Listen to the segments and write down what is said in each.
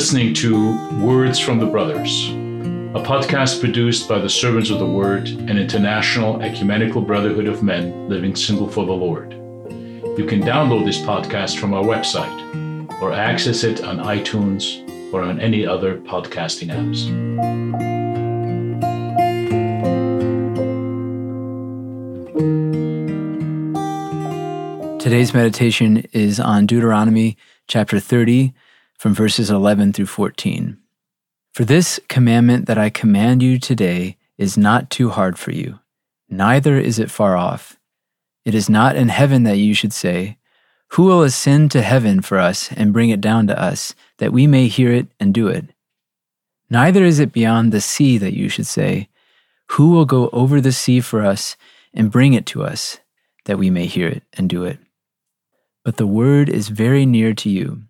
listening to Words from the Brothers, a podcast produced by the Servants of the Word, an international ecumenical brotherhood of men living single for the Lord. You can download this podcast from our website or access it on iTunes or on any other podcasting apps. Today's meditation is on Deuteronomy chapter 30 from verses 11 through 14. For this commandment that I command you today is not too hard for you, neither is it far off. It is not in heaven that you should say, Who will ascend to heaven for us and bring it down to us, that we may hear it and do it? Neither is it beyond the sea that you should say, Who will go over the sea for us and bring it to us, that we may hear it and do it? But the word is very near to you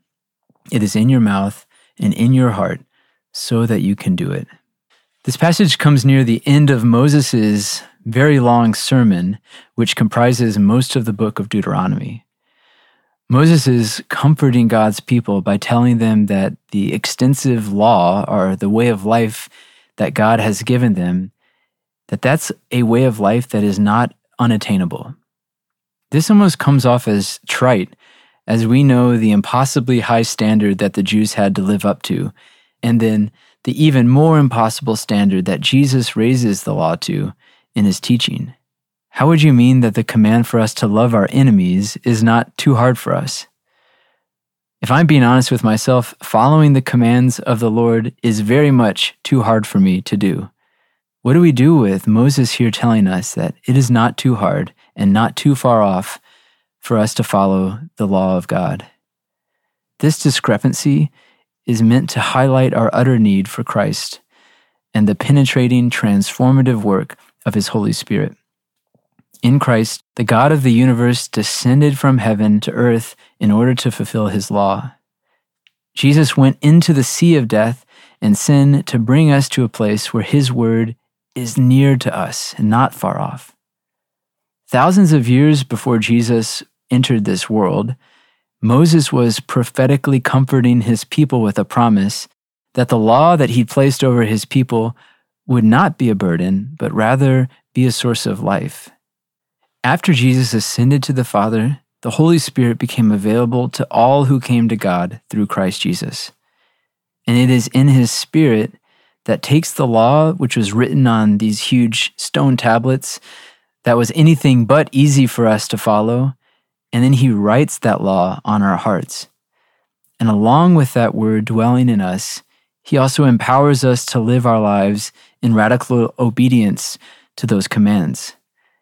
it is in your mouth and in your heart so that you can do it. This passage comes near the end of Moses' very long sermon, which comprises most of the book of Deuteronomy. Moses is comforting God's people by telling them that the extensive law or the way of life that God has given them that that's a way of life that is not unattainable. This almost comes off as trite as we know the impossibly high standard that the Jews had to live up to, and then the even more impossible standard that Jesus raises the law to in his teaching. How would you mean that the command for us to love our enemies is not too hard for us? If I'm being honest with myself, following the commands of the Lord is very much too hard for me to do. What do we do with Moses here telling us that it is not too hard and not too far off for us to follow the law of God. This discrepancy is meant to highlight our utter need for Christ and the penetrating, transformative work of His Holy Spirit. In Christ, the God of the universe descended from heaven to earth in order to fulfill His law. Jesus went into the sea of death and sin to bring us to a place where His word is near to us and not far off. Thousands of years before Jesus entered this world, Moses was prophetically comforting his people with a promise that the law that he placed over his people would not be a burden, but rather be a source of life. After Jesus ascended to the Father, the Holy Spirit became available to all who came to God through Christ Jesus. And it is in his Spirit that takes the law, which was written on these huge stone tablets, that was anything but easy for us to follow, and then he writes that law on our hearts. And along with that word dwelling in us, he also empowers us to live our lives in radical obedience to those commands,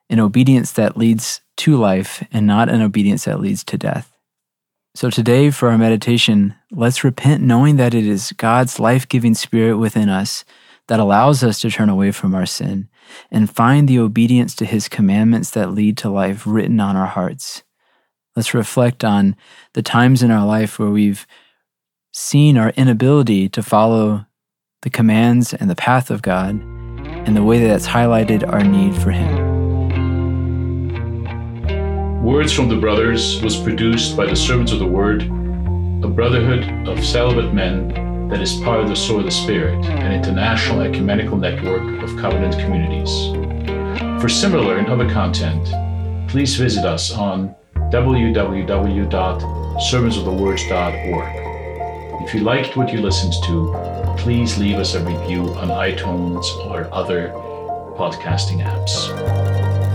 an obedience that leads to life and not an obedience that leads to death. So today, for our meditation, let's repent knowing that it is God's life giving spirit within us that allows us to turn away from our sin and find the obedience to his commandments that lead to life written on our hearts. Let's reflect on the times in our life where we've seen our inability to follow the commands and the path of God and the way that that's highlighted our need for Him. Words from the Brothers was produced by the Servants of the Word, a brotherhood of celibate men that is part of the Sword of the Spirit, an international ecumenical network of covenant communities. For similar and other content, please visit us on www.servantsofthewords.org. If you liked what you listened to, please leave us a review on iTunes or other podcasting apps.